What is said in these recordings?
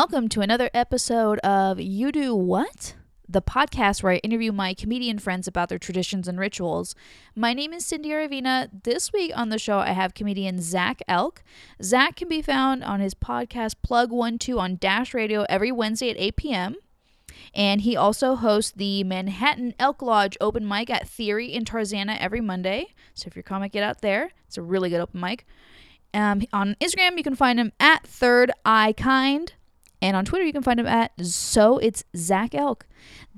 Welcome to another episode of You Do What? The podcast where I interview my comedian friends about their traditions and rituals. My name is Cindy Aravina. This week on the show, I have comedian Zach Elk. Zach can be found on his podcast Plug One Two on Dash Radio every Wednesday at 8 p.m. And he also hosts the Manhattan Elk Lodge open mic at Theory in Tarzana every Monday. So if you're comic, get out there. It's a really good open mic. Um, on Instagram, you can find him at Third Eye Kind. And on Twitter, you can find him at So It's Zach Elk.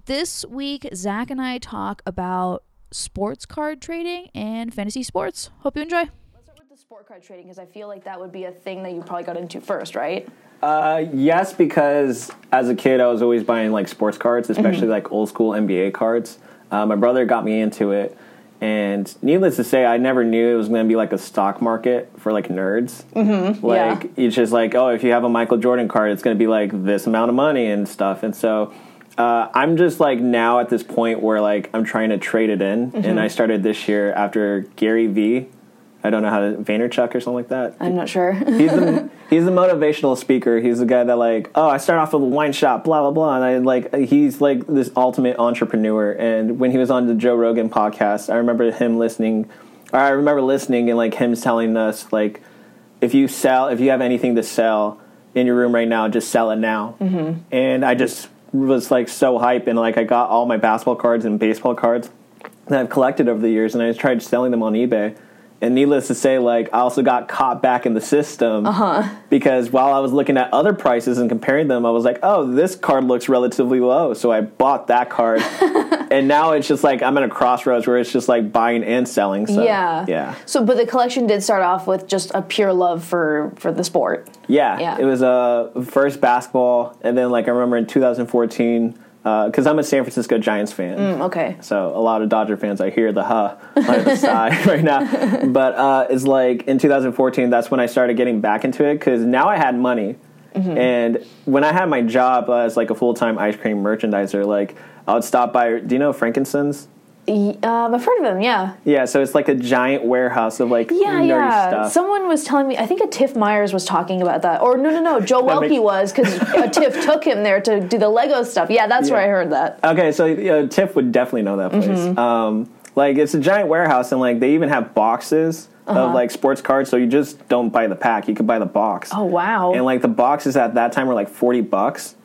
This week, Zach and I talk about sports card trading and fantasy sports. Hope you enjoy. Let's start with the sport card trading because I feel like that would be a thing that you probably got into first, right? Uh, yes, because as a kid, I was always buying like sports cards, especially like old school NBA cards. Uh, my brother got me into it, and needless to say, I never knew it was going to be like a stock market for like nerds. Mm-hmm, like yeah. it's just like, oh, if you have a Michael Jordan card, it's going to be like this amount of money and stuff. And so uh, I'm just like now at this point where like I'm trying to trade it in, and I started this year after Gary V. I don't know how to Vaynerchuk or something like that I'm not sure. he's the he's a motivational speaker. He's the guy that like, oh, I start off with a wine shop, blah blah blah, and I like he's like this ultimate entrepreneur. And when he was on the Joe Rogan podcast, I remember him listening. Or I remember listening and like him telling us like, if you sell, if you have anything to sell in your room right now, just sell it now. Mm-hmm. And I just was like so hype, and like I got all my basketball cards and baseball cards that I've collected over the years, and I tried selling them on eBay. And needless to say, like I also got caught back in the system because while I was looking at other prices and comparing them, I was like, "Oh, this card looks relatively low," so I bought that card. and now it's just like I'm at a crossroads where it's just like buying and selling. So, yeah. yeah, So, but the collection did start off with just a pure love for for the sport. yeah. Yeah. It was uh, first basketball, and then like I remember in 2014 because I'm a San Francisco Giants fan. Mm, okay. So a lot of Dodger fans, I hear the huh on the side right now. But uh, it's like in 2014, that's when I started getting back into it because now I had money. And when I had my job as like a full time ice cream merchandiser, like I would stop by. Do you know Frank and Sons? Um, I've heard of them. Yeah. Yeah, so it's like a giant warehouse of like Yeah, nerdy yeah. stuff. Someone was telling me. I think a Tiff Myers was talking about that, or no, no, no. Joe Welke makes- was because Tiff took him there to do the Lego stuff. Yeah, that's where I heard that. Okay, so uh, Tiff would definitely know that place. Mm-hmm. Um, like it's a giant warehouse, and like they even have boxes Uh-huh. of like sports cards. So you just don't buy the pack; you could buy the box. Oh wow. And like the boxes at that time were like forty bucks,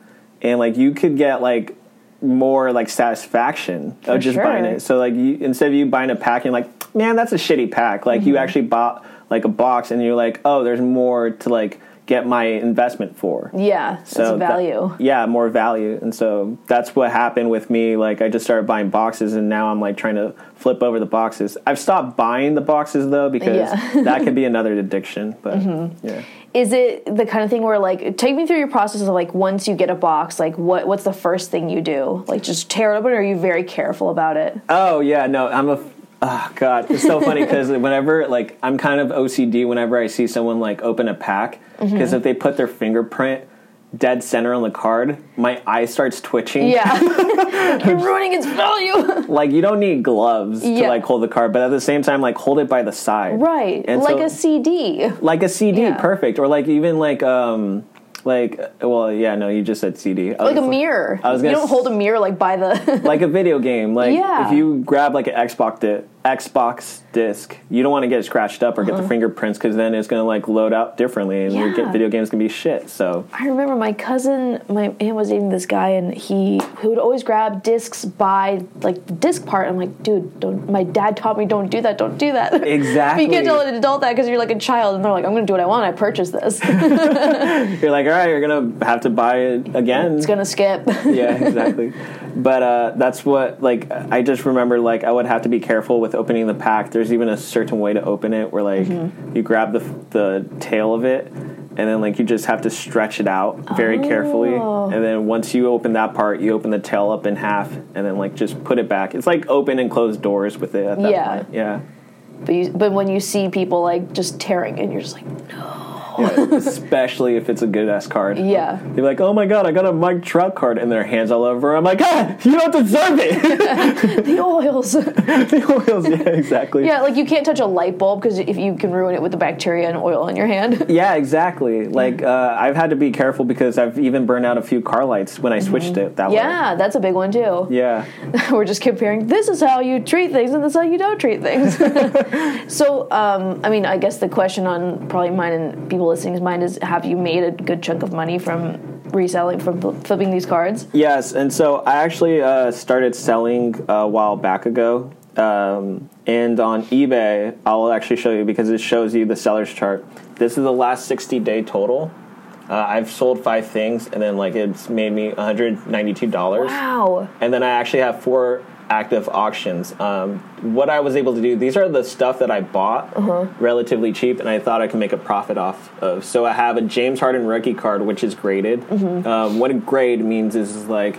and like you could get like more like satisfaction For of just buying it. So like you instead of you buying a pack, and you're like, man, that's a shitty pack. Like Mm-hmm. you actually bought like a box, and you're like, oh, there's more to like get my investment for. yeah, So that- value. yeah, more value. And so that's what happened with me. Like I just started buying boxes and now I'm like trying to flip over the boxes. I've stopped buying the boxes though because Yeah. Mm-hmm. that could be another addiction. But yeah. Is it the kind of thing where like take me through your process of like once you get a box, like what what's the first thing you do? Like just tear it open, or are you very careful about it? Oh yeah, no, I'm a. Oh god, it's so funny because whenever like I'm kind of OCD whenever I see someone like open a pack because Mm-hmm. if they put their fingerprint dead center on the card, my eye starts twitching. Yeah, you're ruining its value. Like you don't need gloves to like hold the card, but at the same time like hold it by the side. right, And like so- a CD. like a CD, Yeah. perfect, or like even like um like well yeah no you just said CD I Like a was- mirror. I was gonna you don't s- hold a mirror like by the. like a video game like Yeah. if you grab like an Xbox di- Xbox disc you don't want to get it scratched up or get the fingerprints because then it's gonna like load out differently and your Uh-huh. Yeah. get video games gonna be shit so I remember my cousin, my aunt was dating this guy, and he he would always grab discs by like the disc part. I'm like, dude, don't. My dad taught me don't do that. Don't do that. Exactly. you can't tell an adult that because you're like a child, and they're like, I'm going to do what I want. I purchased this. you're like all right you're gonna have to buy it again it's going to skip. yeah, exactly. but uh, that's what like I just remember like I would have to be careful with opening the pack. There's even a certain way to open it where like Mm-hmm. you grab the the tail of it and then like you just have to stretch it out very carefully. Oh. And then once you open that part, you open the tail up in half and then like just put it back. It's like open and close doors with it at that Yeah. point. Yeah. But you, but when you see people like just tearing it, you're just like, no. especially if it's a good ass card. Yeah. They're like, oh my god, I got a Mike Trout card, and their hands all over. I'm like, ah, you don't deserve it. the oils. the oils, yeah, exactly. yeah, like you can't touch a light bulb because if you can ruin it with the bacteria and oil in your hand. Yeah, exactly. Like uh, I've had to be careful because I've even burned out a few car lights when I switched it that way. Mm-hmm. Yeah, that's a big one too. Yeah. We're just comparing. This is how you treat things, and this is how you don't treat things. so, um, I mean, I guess the question on probably mine and people listening's mind is: Have you made a good chunk of money from reselling, from flipping these cards? Yes, and so I actually uh, started selling a while back ago. Um, and on eBay, I'll actually show you because it shows you the seller's chart. This is the last 60 day total. Uh, I've sold five things, and then like it's made me $192. Wow. And then I actually have four active auctions. Um, what I was able to do, these are the stuff that I bought relatively cheap, and I thought I could make a profit off of. So I have a James Harden rookie card, which is graded. Um, what a grade means is, like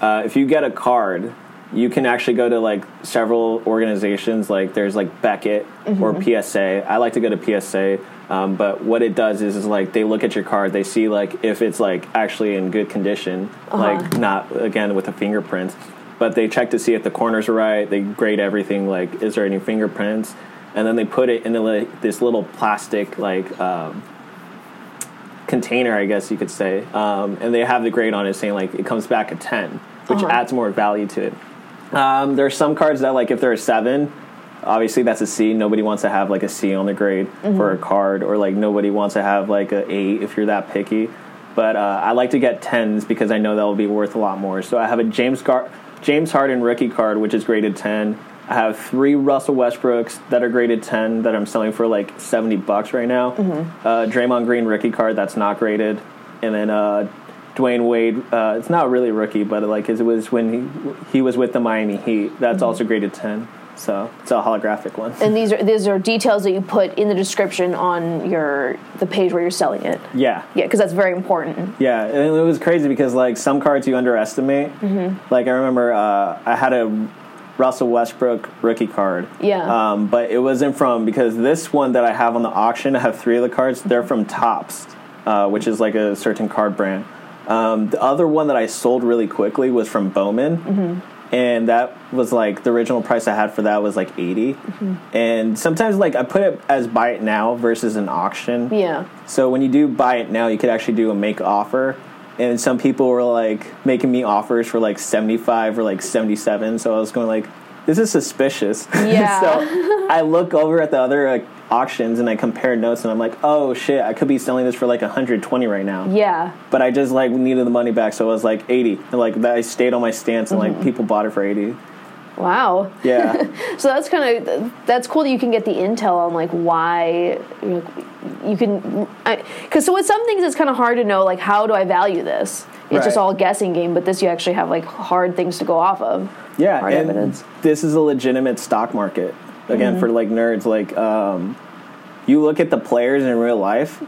uh, if you get a card, you can actually go to like several organizations. Like there's like Beckett or PSA. I like to go to PSA. Um, but what it does is, is like they look at your card, they see like if it's like actually in good condition, like not again with the fingerprints, but they check to see if the corners are right. They grade everything like is there any fingerprints, and then they put it into like this little plastic like um, container, I guess you could say, um, and they have the grade on it saying like it comes back a ten, which Uh-huh. adds more value to it. Um, are some cards that like if they're a seven, obviously that's a C. Nobody wants to have like a C on the grade for a card, or like nobody wants to have like a eight if you're that picky. But uh, I like to get tens because I know that will be worth a lot more. So I have a James Gar- James Harden rookie card, which is graded ten. I have three Russell Westbrooks that are graded ten that I'm selling for like seventy bucks right now. Uh, Draymond Green rookie card that's not graded, and then uh, Dwyane Wade. Uh, it's not really rookie, but like it was when he he was with the Miami Heat. That's also graded ten. So it's a holographic one. And these are these are details that you put in the description on your the page where you're selling it. yeah. Yeah, because that's very important. Yeah, and it was crazy because like some cards you underestimate. Like I remember uh, I had a Russell Westbrook rookie card. Yeah. Um, but it wasn't from because this one that I have on the auction, I have three of the cards. They're from Topps, uh, which is like a certain card brand. Um, the other one that I sold really quickly was from Bowman. And that was like the original price I had for that was like 80 mm-hmm. And sometimes like I put it as buy it now versus an auction. Yeah. So when you do buy it now, you could actually do a make offer. And some people were like making me offers for like 75 or like 77. So I was going like, this is suspicious. Yeah. so I look over at the other auctions and I compare notes and I'm like, oh shit, I could be selling this for like 120 right now. Yeah. But I just like needed the money back, so it was like 80. And like that, I stayed on my stance and Mm-hmm. like people bought it for 80. Wow. Yeah. So that's kind of that's cool that you can get the intel on like why you, know, you can because so with some things it's kind of hard to know like how do I value this? It's just all a guessing game, but this you actually have like hard things to go off of. Yeah, Hard and evidence. this is a legitimate stock market. Again, for like nerds, like um, you look at the players in real life,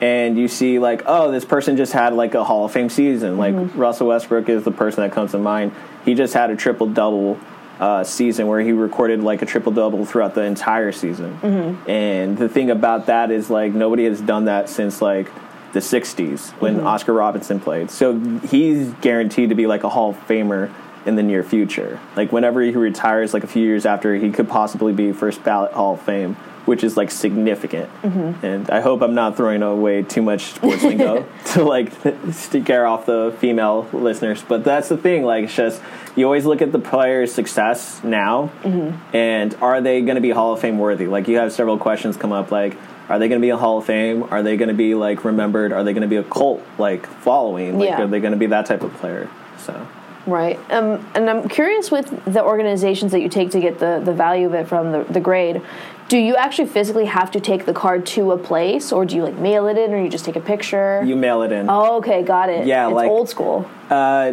and you see like, oh, this person just had like a Hall of Fame season. Like Russell Westbrook is the person that comes to mind. He just had a triple double uh, season where he recorded like a triple double throughout the entire season. And the thing about that is like nobody has done that since like the 60s when mm-hmm. Oscar Robinson played. So he's guaranteed to be like a Hall of Famer in the near future. Like whenever he retires, like a few years after, he could possibly be first ballot Hall of Fame, which is like significant. Mm-hmm. And I hope I'm not throwing away too much sports lingo to like scare off the female listeners. But that's the thing. Like it's just you always look at the player's success now, mm-hmm. and are they going to be Hall of Fame worthy? Like you have several questions come up, like. Are they going to be a Hall of Fame? Are they going to be like remembered? Are they going to be a cult like following? Like, Yeah. Are they going to be that type of player? So Right. Um, and I'm curious with the organizations that you take to get the, the value of it from the, the grade, do you actually physically have to take the card to a place or do you like mail it in or you just take a picture? you mail it in. oh, okay, got it. Yeah, it's like- old school. Uh,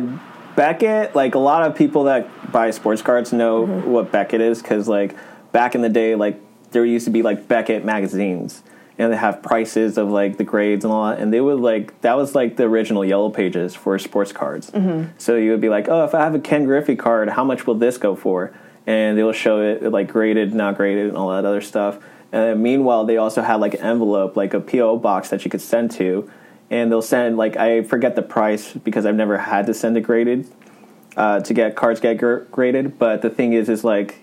Beckett, like a lot of people that buy sports cards know what Beckett is because, like, back in the day, like there used to be like Beckett magazines, and they have prices of like the grades and all that, and they would like that was like the original yellow pages for sports cards. So you would be like, oh, if I have a Ken Griffey card, how much will this go for? And they'll show it like graded, not graded, and all that other stuff. And then meanwhile, they also had like an envelope, like a PO box that you could send to, and they'll send like I forget the price because I've never had to send it graded uh, to get cards get gr- graded. But the thing is, is like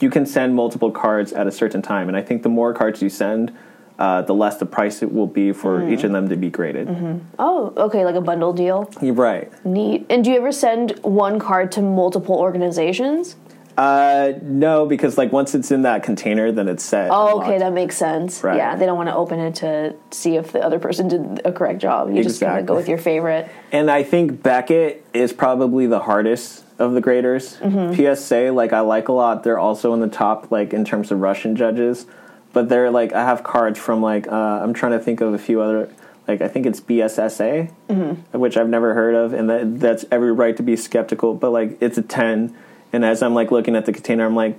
you can send multiple cards at a certain time, and I think the more cards you send, uh, the less the price it will be for each of them to be graded. Oh, okay, like a bundle deal. You're right. Neat. And do you ever send one card to multiple organizations? Uh, no, because like once it's in that container, then it's set. Oh, okay, that makes sense. Right. Yeah, they don't want to open it to see if the other person did a correct job. You just kind of go with your favorite. And I think Beckett is probably the hardest of the graders. PSA, like I like a lot. They're also in the top, like in terms of Russian judges. But they're like I have cards from like uh, I'm trying to think of a few other. Like I think it's BSSA, which I've never heard of, and that that's every right to be skeptical. But like it's a ten, and as I'm like looking at the container, I'm like,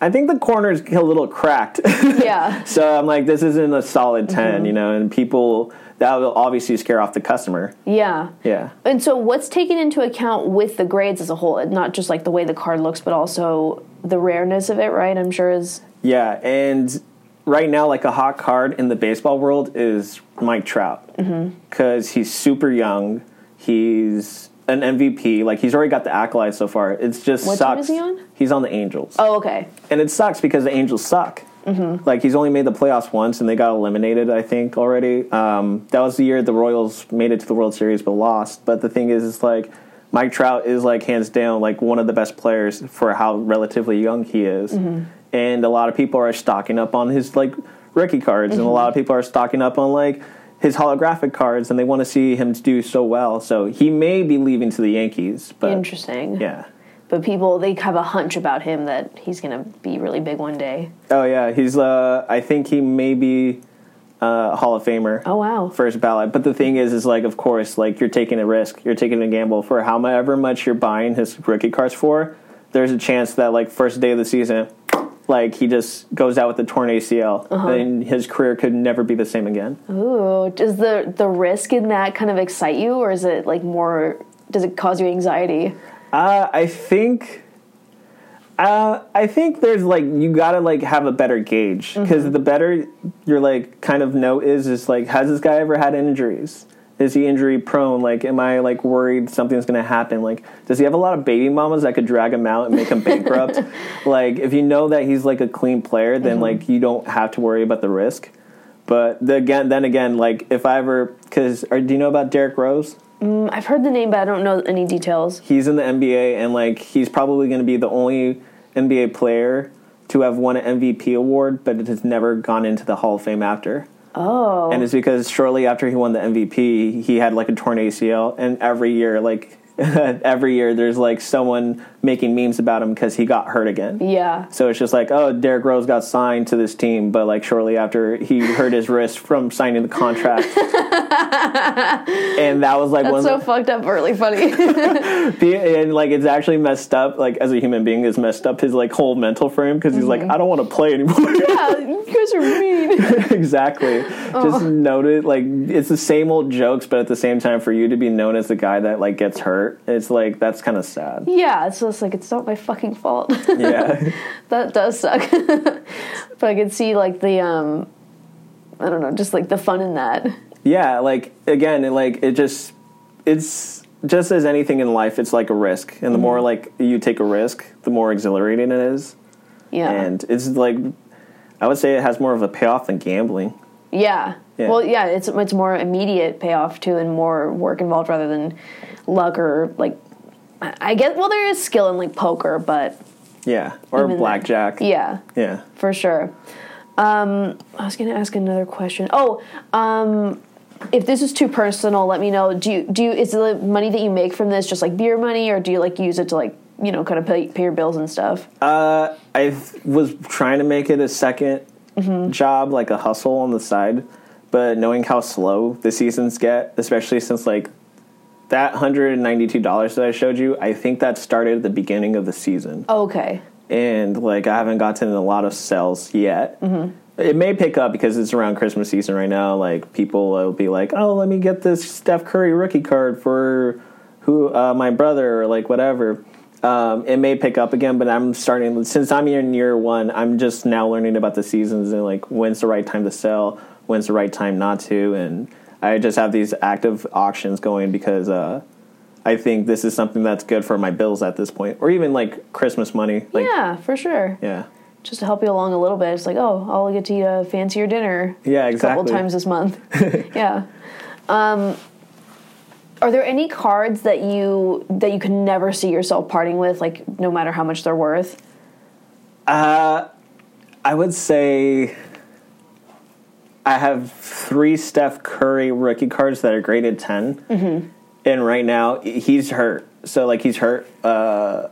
I think the corner's a little cracked. Yeah. so I'm like, this isn't a solid 10 mm-hmm. you know. And people that will obviously scare off the customer. yeah. Yeah. And so, what's taken into account with the grades as a whole? Not just like the way the card looks, but also the rareness of it, right? I'm sure is. Yeah, and right now, like a hot card in the baseball world is Mike Trout mm-hmm. because he's super young. He's an MVP. Like he's already got the accolades so far. It's just What team sucks. is he on? He's on the Angels, Oh, okay. and it sucks because the Angels suck. Mm-hmm. Like he's only made the playoffs once, and they got eliminated. I think already. Um, that was the year the Royals made it to the World Series but lost. But the thing is, is like Mike Trout is like hands down like one of the best players for how relatively young he is, mm-hmm. and a lot of people are stocking up on his like rookie cards, and a mm-hmm. lot of people are stocking up on like his holographic cards, and they want to see him do so well. So he may be leaving to the Yankees, but Interesting. yeah. But people, they have a hunch about him that he's going to be really big one day. Oh yeah, he's. Uh, I think he may be uh, a Hall of Famer. Oh, wow. First ballot. But the thing is, is like, of course, like you're taking a risk. You're taking a gamble for however much you're buying his rookie cards for. There's a chance that like first day of the season, like he just goes out with a torn ACL, and his career could never be the same again. Ooh, does the the risk in that kind of excite you, or is it like more? Does it cause you anxiety? Uh, I think. Uh, I think there's like you gotta like have a better gauge because the better your like kind of note is is like has this guy ever had injuries? Is he injury prone? Like, am I like worried something's gonna happen? Like, does he have a lot of baby mamas that could drag him out and make him bankrupt? like, if you know that he's like a clean player, then like you don't have to worry about the risk. But the, again, then again, like if I ever because do you know about Derrick Rose? Mm, I've heard the name, but I don't know any details. he's in the NBA and like he's probably going to be the only NBA player to have won an MVP award, but it has never gone into the Hall of Fame after. Oh, And it's because shortly after he won the MVP, he had like a torn ACL, and every year, like every year, there's like someone making memes about him because he got hurt again. yeah. So it's just like, oh, Derrick Rose got signed to this team, but like shortly after he hurt his wrist from signing the contract, and that was like That's one so of the, fucked up, but really funny. the- and like it's actually messed up. Like as a human being, it's messed up his like whole mental frame because he's like, mm-hmm. I don't want to play anymore. yeah, you guys are mean. exactly. Just oh. note it. Like it's the same old jokes, but at the same time, for you to be known as the guy that like gets hurt, it's like that's kind of sad. Yeah, it's like it's not my fucking fault. Yeah. that does suck. but I can see like the um, I don't know, just like the fun in that. yeah. Like again, it, like it just it's just as anything in life, it's like a risk, and the more like you take a risk, the more exhilarating it is, Yeah. and it's like I would say it has more of a payoff than gambling. Yeah. Yeah. Well, yeah, it's it's more immediate payoff too, and more work involved rather than luck or like. I guess well, there is skill in like poker, but Yeah, or blackjack. yeah, Yeah. for sure. Um, I was going to ask another question. Oh, um, if this is too personal, let me know. Do you do you, is the money that you make from this just like beer money, or do you like use it to like you know kind of pay, pay your bills and stuff? Uh, I was trying to make it a 2nd job, like a hustle on the side, but knowing how slow the seasons get, especially since like that hundred and ninety-two dollars that I showed you, I think that started at the beginning of the season, Okay. and like I haven't gotten a lot of sales yet. It may pick up because it's around Christmas season right now. Like people will be like, "Oh, let me get this Steph Curry rookie card for who uh, my brother or like whatever." Um, it may pick up again, but I'm starting since I'm in year one. I'm just now learning about the seasons and like when's the right time to sell, when's the right time not to, and I just have these active auctions going because uh, I think this is something that's good for my bills at this point, or even like Christmas money. Like, yeah, for sure. yeah, Just to help you along a little bit. It's like, oh, I'll get to eat a fancier dinner. Yeah, A couple times this month. yeah. Um, are there any cards that you that you can never see yourself parting with, like no matter how much they're worth? I would say I have three Steph Curry rookie cards that are graded 10. And right now, he's hurt. So, like, he's hurt uh,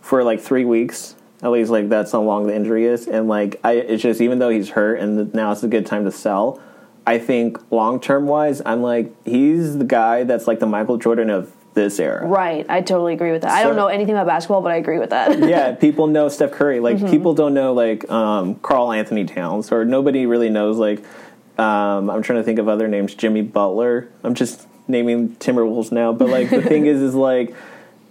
for like three weeks. At least, like, that's how long the injury is. And, like, I, it's just, even though he's hurt and now it's a good time to sell, I think long term wise, I'm like, he's the guy that's like the Michael Jordan of this era. Right. I totally agree with that. I don't know anything about basketball, but I agree with that. yeah, people know Steph Curry. Like people don't know like um, Karl-Anthony Towns, or nobody really knows like um, I'm trying to think of other names. Jimmy Butler. I'm just naming Timberwolves now, but like the thing is, is like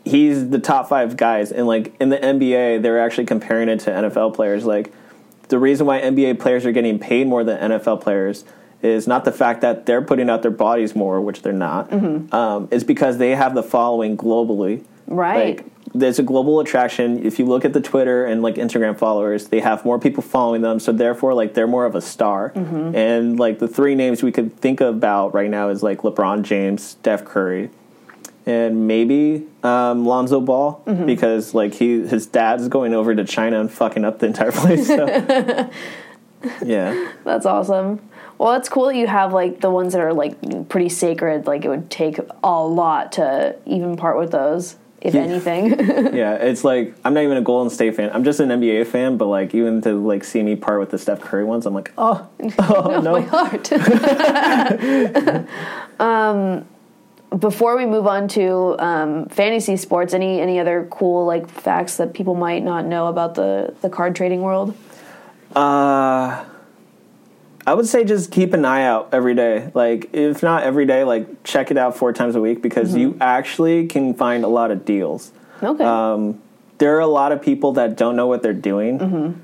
he's the top five guys, and like in the NBA, they're actually comparing it to NFL players. Like the reason why NBA players are getting paid more than NFL players is not the fact that they're putting out their bodies more, which they're not. Um, it's because they have the following globally. Right. Like, there's a global attraction. If you look at the Twitter and like Instagram followers, they have more people following them, so therefore like they're more of a star. And like the three names we could think about right now is like LeBron James, Steph Curry, and maybe um, Lonzo Ball because like he his dad's going over to China and fucking up the entire place. So. yeah, That's awesome. Well, it's cool that you have like the ones that are like pretty sacred. Like it would take a lot to even part with those, if Yeah. anything. yeah. It's like I'm not even a Golden State fan. I'm just an NBA fan. But like even to like see me part with the Steph Curry ones, I'm like, oh, oh no. My heart. um, before we move on to um, fantasy sports, any any other cool like facts that people might not know about the the card trading world? Uh, I would say just keep an eye out every day. Like, if not every day, like check it out four times a week because you mm-hmm. actually can find a lot of deals. Okay. Um, there are a lot of people that don't know what they're doing. Mm-hmm.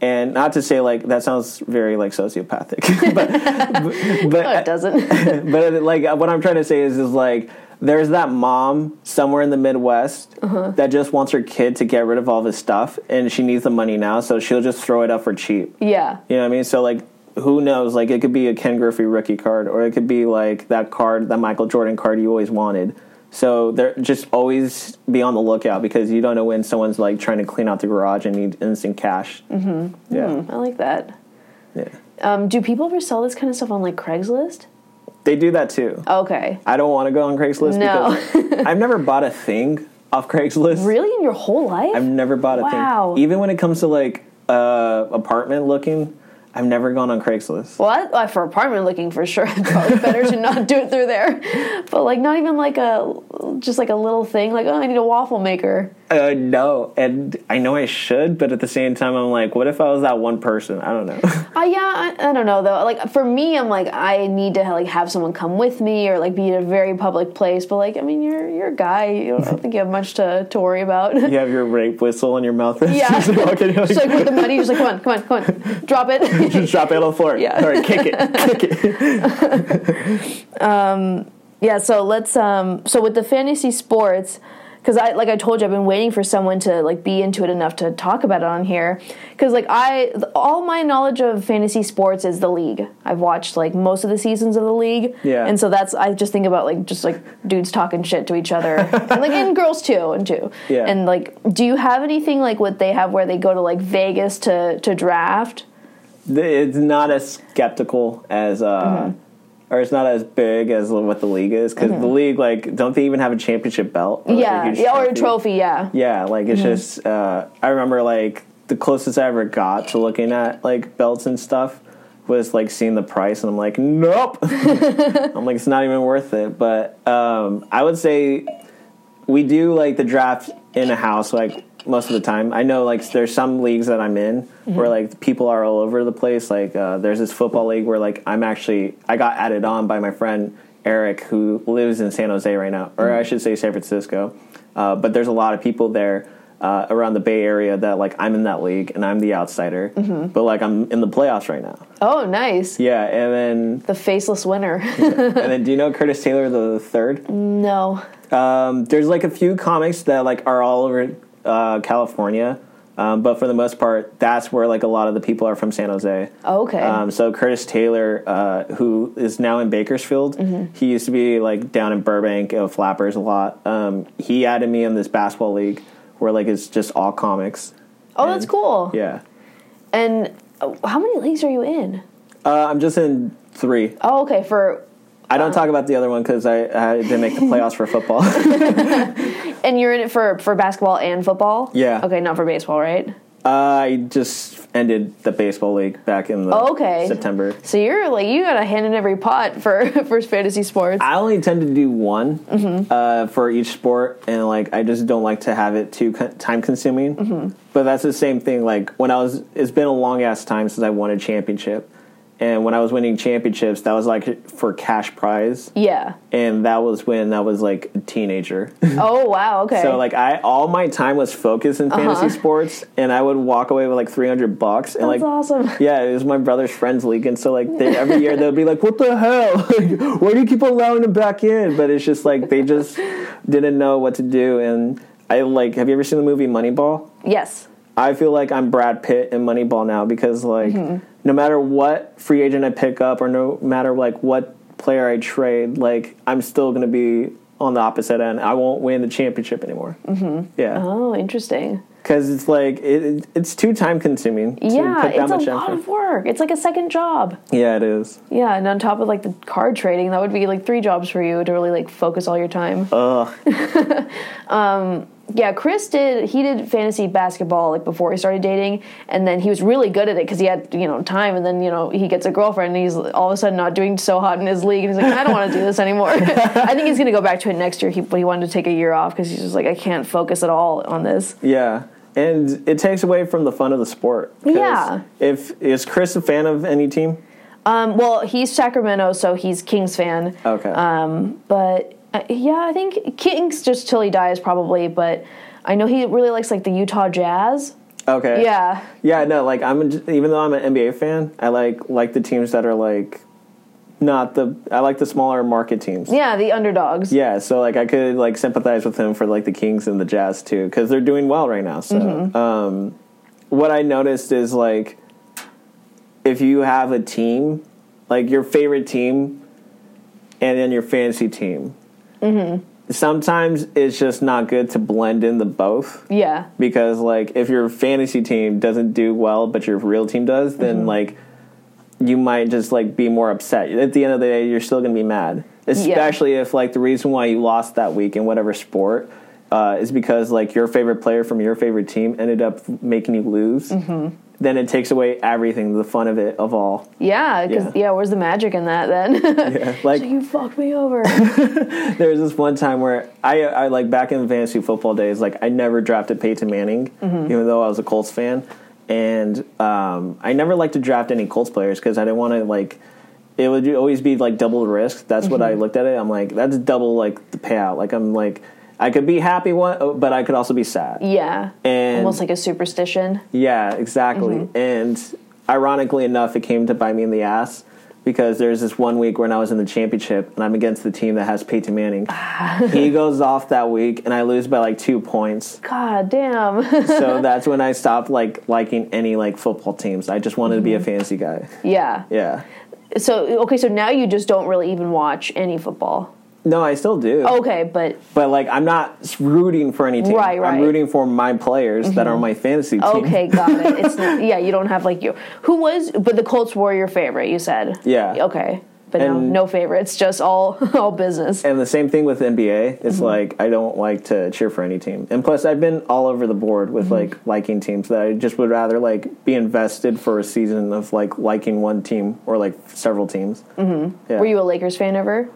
And not to say like that sounds very like sociopathic, but but, no, it doesn't. but uh, like uh, what I'm trying to say is is like there's that mom somewhere in the Midwest uh-huh. that just wants her kid to get rid of all of his stuff, and she needs the money now, so she'll just throw it up for cheap. yeah. You know what I mean? So like, who knows? Like, it could be a Ken Griffey rookie card, or it could be like that card, that Michael Jordan card you always wanted. So they're just always be on the lookout because you don't know when someone's like trying to clean out the garage and need instant cash. Mm-hmm. Yeah, I like that. yeah. Um, do people ever sell this kind of stuff on like Craigslist? They do that too. Okay. I don't want to go on Craigslist No. because I've never bought a thing off Craigslist. Really, in your whole life? I've never bought a Wow. thing. Even when it comes to like uh, apartment looking, I've never gone on Craigslist. Well, I, for apartment looking for sure, it's probably better to not do it through there. But like, not even like a just like a little thing. Like, oh, I need a waffle maker. Uh, no, and I know I should, but at the same time, I'm like, what if I was that one person? I don't know. Uh, yeah, I, I don't know though. Like for me, I'm like I need to like have someone come with me or like be in a very public place. But like, I mean, you're you're a guy. You don't, I don't think you have much to, to worry about. you have your rape whistle in your mouth. Yeah. you're Just like with the money, you're just like, come on, come on, come on, drop it. just drop it on the floor. Yeah. All right, kick it, kick it. Yeah, so let's um so with the fantasy sports cuz I like I told you I've been waiting for someone to like be into it enough to talk about it on here cuz like I all my knowledge of fantasy sports is the league. I've watched like most of the seasons of the league. Yeah. And so that's I just think about like just like dudes talking shit to each other and like and girls too and too. Yeah. And like do you have anything like what they have where they go to like Vegas to to draft? It's not as skeptical as, uh, Mm-hmm. Or it's not as big as what the league is because the league, like, don't they even have a championship belt? Or, like, Yeah. huge Yeah, or a trophy, yeah. Yeah, like it's just uh, I remember like the closest I ever got to looking at like belts and stuff was like seeing the price and I'm like, nope. I'm like it's not even worth it. But um, I would say we do like the draft in a house like most of the time. I know like there's some leagues that I'm in where like people are all over the place. Like uh, there's this football league where like I'm actually I got added on by my friend Eric who lives in San Jose right now, or I should say San Francisco. Uh, but there's a lot of people there uh, around the Bay Area that like I'm in that league and I'm the outsider, Mm-hmm. but like I'm in the playoffs right now. Oh, nice. Yeah, and then The faceless winner. and then do you know Curtis Taylor the third? no. Um, there's like a few comics that like are all over uh, California, um, but for the most part, that's where like a lot of the people are from San Jose. Okay. Um, so Curtis Taylor, uh, who is now in Bakersfield, Mm-hmm. he used to be like down in Burbank, uh, Flappers a lot. Um, he added me in this basketball league where like it's just all comics. oh, that's cool. Yeah, And uh, how many leagues are you in? uh, I'm just in three. Oh, okay. For I don't talk about the other one because I, I didn't make the playoffs for football. and you're in it for for basketball and football. Yeah. Okay, not for baseball, right? I just ended the baseball league back in the Oh, okay. September. So you're like you got a hand in every pot for for fantasy sports. I only tend to do one Mm-hmm. uh, for each sport, and like I just don't like to have it too time consuming. Mm-hmm. But that's the same thing. Like when I was, it's been a long ass time since I won a championship, and when I was winning championships, that was like for cash prize, yeah. and that was when I was like a teenager. Oh wow. Okay. so like I, all my time was focused in fantasy sports, and I would walk away with like three hundred bucks, and Uh-huh. That's like awesome. yeah, it was my brother's friends league, and so like they, every year they'd be like, "What the hell? Like, why do you keep allowing them back in?" But it's just like they just didn't know what to do. And I like, have you ever seen the movie Moneyball? Yes. I feel like I'm Brad Pitt in Moneyball now because like Mm-hmm. No matter what free agent I pick up or no matter like what player I trade, like I'm still gonna be on the opposite end. I won't win the championship anymore. Mm-hmm. Yeah, Oh, interesting. because it's like it, it's too time consuming. To Yeah, put that it's a much lot effort. of work. It's like a second job. Yeah, it is. Yeah, and on top of like the card trading, that would be like three jobs for you to really like focus all your time. Ugh. Yeah, Chris did. He did fantasy basketball like before he started dating, and then he was really good at it because he had you know time. And then you know he gets a girlfriend, and he's all of a sudden not doing so hot in his league, and he's like, I don't want to do this anymore. I think he's gonna go back to it next year. He, but he wanted to take a year off because he's just like, I can't focus at all on this. Yeah. And it takes away from the fun of the sport. Yeah. If is Chris a fan of any team? Um, well, he's Sacramento, so he's Kings fan. Okay. But uh, yeah, I think Kings just till he dies probably. But I know he really likes like the Utah Jazz. okay. Yeah, Yeah, no, like I'm even though I'm an NBA fan, I like like the teams that are like not the I like the smaller market teams. yeah, the underdogs. Yeah, so like I could like sympathize with him for like the Kings and the Jazz too because they're doing well right now. So Mm-hmm. um, what I noticed is like if you have a team, like your favorite team, and then your fantasy team. Mm-hmm. Sometimes it's just not good to blend in the both Yeah, because like if your fantasy team doesn't do well but your real team does Mm-hmm. then like you might just like be more upset at the end of the day you're still going to be mad especially if like the reason why you lost that week in whatever sport uh, is because like your favorite player from your favorite team ended up making you lose Mm-hmm. Then it takes away everything the fun of it of all yeah, because Yeah. yeah. where's the magic in that then? yeah. like so you fucked me over. there was this one time where I, I like back in the fantasy football days, like I never drafted Peyton Manning, Mm-hmm. even though I was a Colts fan, and um, I never liked to draft any Colts players because I didn't want to like. It would always be like double the risk. That's what Mm-hmm. I looked at it. I'm like, that's double like the payout. Like I'm like, I could be happy one, but I could also be sad. yeah, And almost like a superstition. yeah, exactly. Mm-hmm. And ironically enough, it came to bite me in the ass because there's this one week when I was in the championship and I'm against the team that has Peyton Manning. he goes off that week and I lose by like two points. God damn. So that's when I stopped like liking any like football teams. I just wanted to be a fantasy guy. yeah. Yeah. So okay, so now you just don't really even watch any football. No, I still do. Okay, but But like I'm not rooting for any team. Right, right. I'm rooting for my players that are my fantasy team. okay, got it. It's not, yeah, you don't have like you. Who was? But the Colts were your favorite. You said. Yeah. Okay, but no, And- no favorites. Just all all business. And the same thing with NBA. It's Mm-hmm. like I don't like to cheer for any team. And plus I've been all over the board with Mm-hmm. like liking teams that I just would rather like be invested for a season of like liking one team or like several teams. Mm-hmm. Yeah. Were you a Lakers fan ever?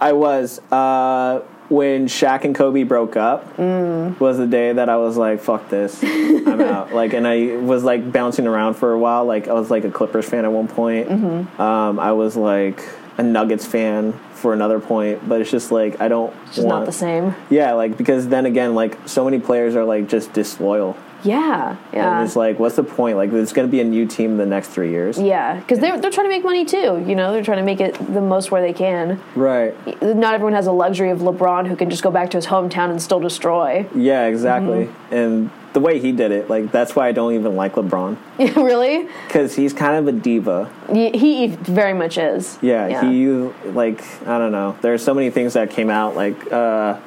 I was uh when Shaq and Kobe broke up Mm. was the day that I was like, fuck this. I'm out. Like and I was like bouncing around for a while. Like I was like a Clippers fan at one point. Mm-hmm. Um I was like a Nuggets fan for another point, but it's just like I don't It's just want not the same. Yeah, like because then again, like so many players are like just disloyal. Yeah, yeah. And it's like, what's the point? Like, there's going to be a new team in the next three years. Yeah, because they're, they're trying to make money too. You know, they're trying to make it the most where they can. Right. Not everyone has the luxury of LeBron who can just go back to his hometown and still destroy. Yeah, exactly. Mm-hmm. And the way he did it, like, that's why I don't even like LeBron. Really? Because he's kind of a diva. He, he very much is. Yeah, he, like, I don't know. There's so many things that came out, like, uh,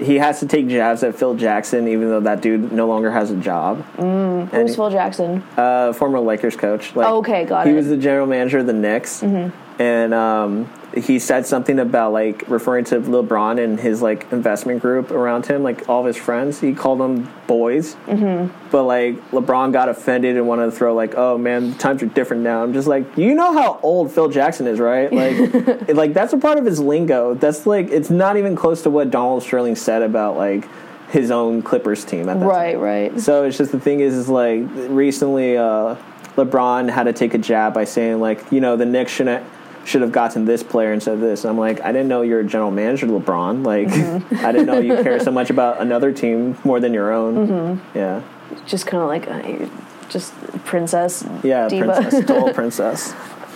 he has to take jabs at Phil Jackson, even though that dude no longer has a job. Who's Phil Jackson? uh, former Lakers coach. Like, Oh, okay, got he it. Mm-hmm. was the general manager of the Knicks, and um, he said something about like referring to LeBron and his like investment group around him, like all of his friends. He called them boys, mm-hmm. but like LeBron got offended and wanted to throw like, "Oh man, times are different now." I'm just like, you know how old Phil Jackson is, right? Like, like that's a part of his lingo. That's like it's not even close to what Donald Sterling said about like his own Clippers team at that time. Right, right. So it's just the thing is, is like recently, uh, LeBron had to take a jab by saying like, you know, the Knicks shouldn't should have gotten this player instead of this. And I'm like, I didn't know you're a general manager, LeBron. Like, I didn't know you care so much about another team more than your own. Yeah, Just kind of like, uh, just princess. yeah, diva. princess, total princess.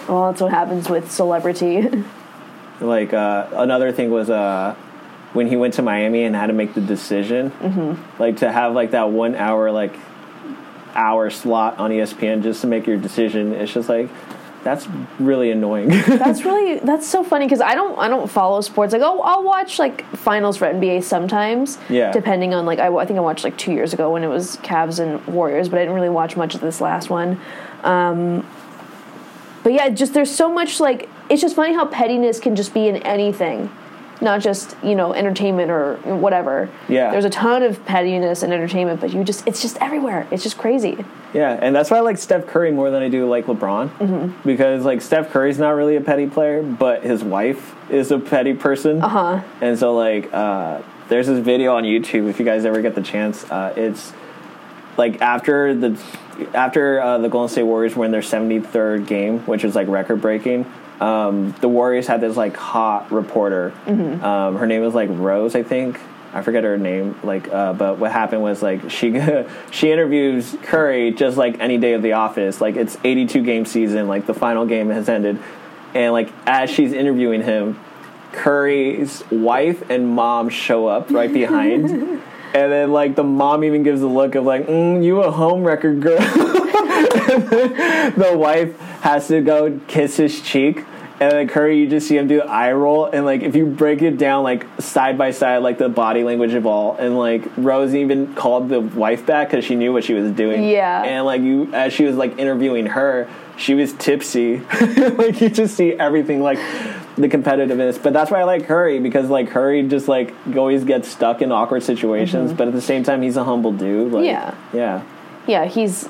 well, that's what happens with celebrity. Like uh, another thing was uh, when he went to Miami and had to make the decision, like to have like that one hour like hour slot on ESPN just to make your decision. It's just like that's really annoying. that's really that's so funny because I don't I don't follow sports. Like oh I'll watch like finals for NBA sometimes. Yeah. Depending on like I, I think I watched like two years ago when it was Cavs and Warriors, but I didn't really watch much of this last one. Um, but yeah, just there's so much like it's just funny how pettiness can just be in anything. Not just you know entertainment or whatever. Yeah. there's a ton of pettiness and entertainment, but you just it's just everywhere. It's just crazy. yeah, and that's why I like Steph Curry more than I do like LeBron because like Steph Curry's not really a petty player, but his wife is a petty person. Uh Uh-huh. huh. And so like, uh, there's this video on YouTube if you guys ever get the chance. Uh, it's like after the after uh, the Golden State Warriors win their 73rd game, which is like record breaking. Um, the Warriors had this like hot reporter. Um, her name was like Rose, I think. I forget her name. Like, uh, but what happened was like she she interviews Curry just like any day of the office. Like it's 82 game season. Like the final game has ended, and like as she's interviewing him, Curry's wife and mom show up right behind. And then, like, the mom even gives a look of, like, mm, you a home record girl. the wife has to go kiss his cheek. And then Curry, you just see him do the eye roll. And, like, if you break it down, like, side by side, like, the body language of all. And, like, Rose even called the wife back because she knew what she was doing. Yeah. And, like, you, as she was, like, interviewing her, she was tipsy. like, you just see everything, like, the competitiveness. But that's why I like Curry because, like, Curry just, like, always gets stuck in awkward situations. Mm-hmm. But at the same time, he's a humble dude. Like, Yeah. Yeah. Yeah, he's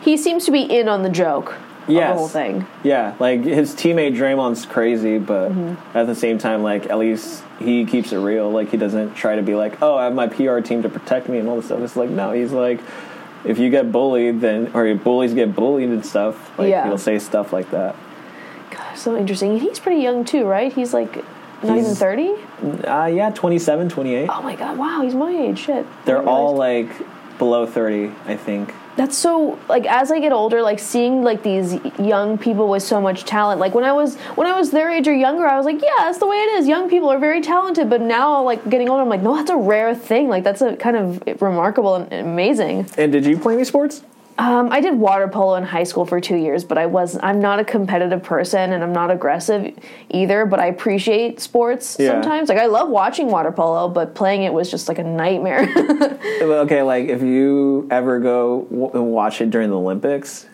he seems to be in on the joke Yes. the whole thing. Yeah, like his teammate Draymond's crazy, but Mm-hmm. at the same time, like at least he keeps it real. Like he doesn't try to be like, "Oh, I have my PR team to protect me" and all this stuff. It's like no, he's like, if you get bullied, then or bullies get bullied and stuff, like Yeah. he'll say stuff like that. God, so interesting. He's pretty young too, right? He's like not even 30? Uh, yeah, 27, 28. Oh my god, wow, he's my age. Shit. They're all like below 30, I think. That's so like as I get older, like seeing like these young people with so much talent. Like when I was when I was their age or younger, I was like, yeah, that's the way it is. Young people are very talented. But now, like getting older, I'm like, no, that's a rare thing. Like that's a kind of remarkable and amazing. And did you play any sports? Um, I did water polo in high school for two years, but I was I'm not a competitive person and I'm not aggressive either. But I appreciate sports Yeah. sometimes. Like I love watching water polo, but playing it was just like a nightmare. Okay, like if you ever go w- and watch it during the Olympics,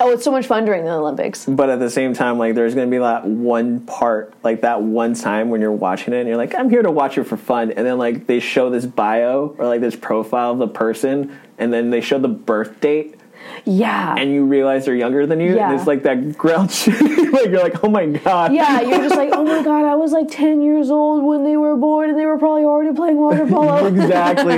oh, it's so much fun during the Olympics. but at the same time, like there's gonna be that one part, like that one time when you're watching it and you're like, I'm here to watch it for fun, and then like they show this bio or like this profile of the person, and then they show the birth date, Yeah. and you realize they're younger than you, Yeah. and it's like that grouch, like you're like, oh my god, yeah, you're just like, oh my god, I was like 10 years old when they were born and they were probably already playing water polo. exactly.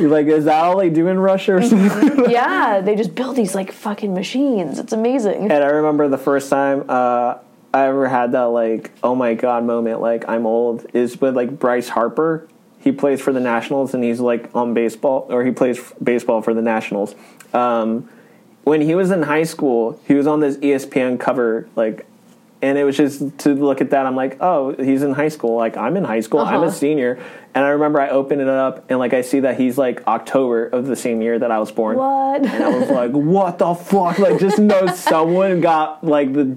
you're like, is that all they do in Russia or something? yeah, they just build these like fucking machines. It's amazing. And I remember the first time uh, I ever had that like oh my god moment like I'm old is with like Bryce Harper. He plays for the Nationals and he's like on baseball or he plays f- baseball for the Nationals. Um, when he was in high school, he was on this ESPN cover like and it was just to look at that i'm like oh he's in high school. Like i'm in high school. I'm Uh-huh. a senior. And i remember i opened it up and like i see that he's like october of the same year that i was born. What? and i was like what the fuck? Like just know someone got like the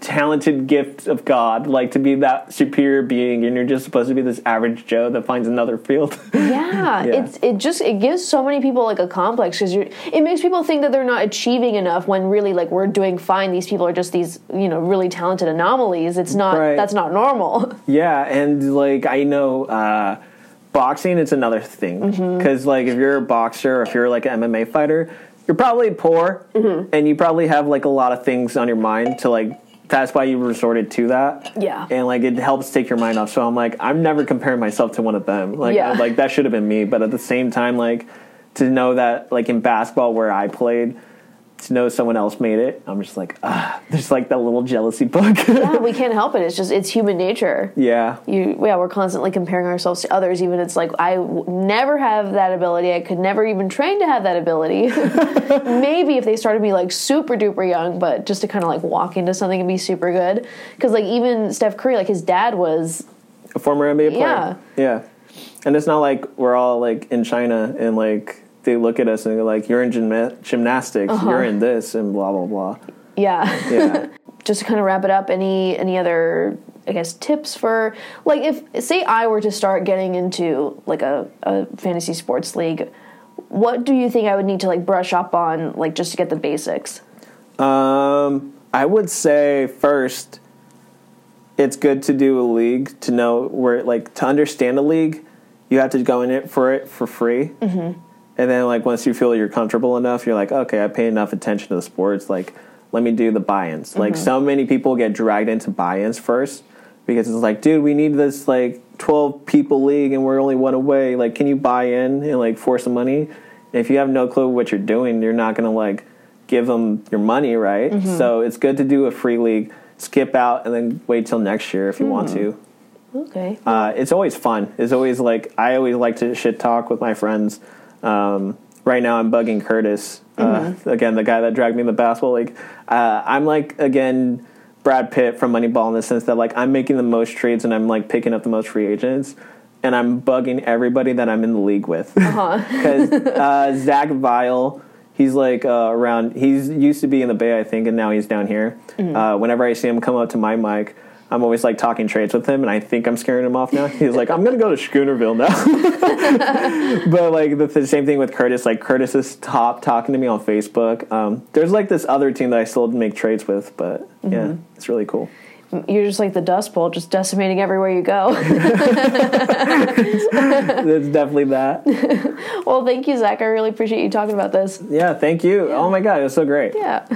talented gift of god like to be that superior being and you're just supposed to be this average joe that finds another field Yeah, Yeah. it's it just it gives so many people like a complex because you it makes people think that they're not achieving enough when really like we're doing fine. These people are just these you know really talented anomalies. It's not Right. that's not normal. Yeah, and like I know uh, boxing it's another thing Mm-hmm. because like if you're a boxer or if you're like an MMA fighter, you're probably poor Mm-hmm. and you probably have like a lot of things on your mind to like. That's why you resorted to that. Yeah. and like it helps take your mind off. So I'm like, I'm never comparing myself to one of them. Like, Yeah. like that should have been me. But at the same time, like to know that like in basketball where I played. To know someone else made it, I'm just like, ah, there's like that little jealousy bug. yeah, we can't help it. It's just it's human nature. yeah, You yeah, we're constantly comparing ourselves to others. Even it's like I w- never have that ability. I could never even train to have that ability. Maybe if they started me like super duper young, but just to kind of like walk into something and be super good. Because like even Steph Curry, like his dad was a former NBA player. Yeah. Yeah. And it's not like we're all like in China and like they look at us and they're like, you're in gymna- gymnastics, Uh-huh. you're in this, and blah, blah, blah. yeah. Yeah. just to kind of wrap it up, any any other I guess tips for like if say I were to start getting into like a, a fantasy sports league, what do you think I would need to like brush up on like just to get the basics? um, I would say first, it's good to do a league to know where, like, to understand a league, you have to go in it for it for free. Mm-hmm. And then, like, once you feel you're comfortable enough, you're like, okay, I pay enough attention to the sports. Like, let me do the buy-ins. Like, mm-hmm. so many people get dragged into buy-ins first because it's like, dude, we need this like 12 people league and we're only one away. Like, can you buy in and like for some money? And if you have no clue what you're doing, you're not gonna like give them your money, right? Mm-hmm. So it's good to do a free league, skip out, and then wait till next year if you want hmm. to. Okay. Uh, it's always fun. It's always like I always like to shit talk with my friends. Um, right now, I'm bugging Curtis uh, again, the guy that dragged me in the basketball league. Uh, I'm like again Brad Pitt from Moneyball in the sense that like I'm making the most trades and I'm like picking up the most free agents, and I'm bugging everybody that I'm in the league with because uh, Zach Vile. He's like uh, around. He's used to be in the Bay, I think, and now he's down here. Uh, whenever I see him come up to my mic, I'm always like talking trades with him, and I think I'm scaring him off now. He's like, "I'm gonna go to Schoonerville now." but like the, the same thing with Curtis. Like Curtis is top talking to me on Facebook. Um, there's like this other team that I still make trades with, but yeah, it's really cool. You're just like the Dust Bowl, just decimating everywhere you go. it's definitely that. well, thank you, Zach. I really appreciate you talking about this. Yeah, thank you. Oh my god, it was so great. Yeah.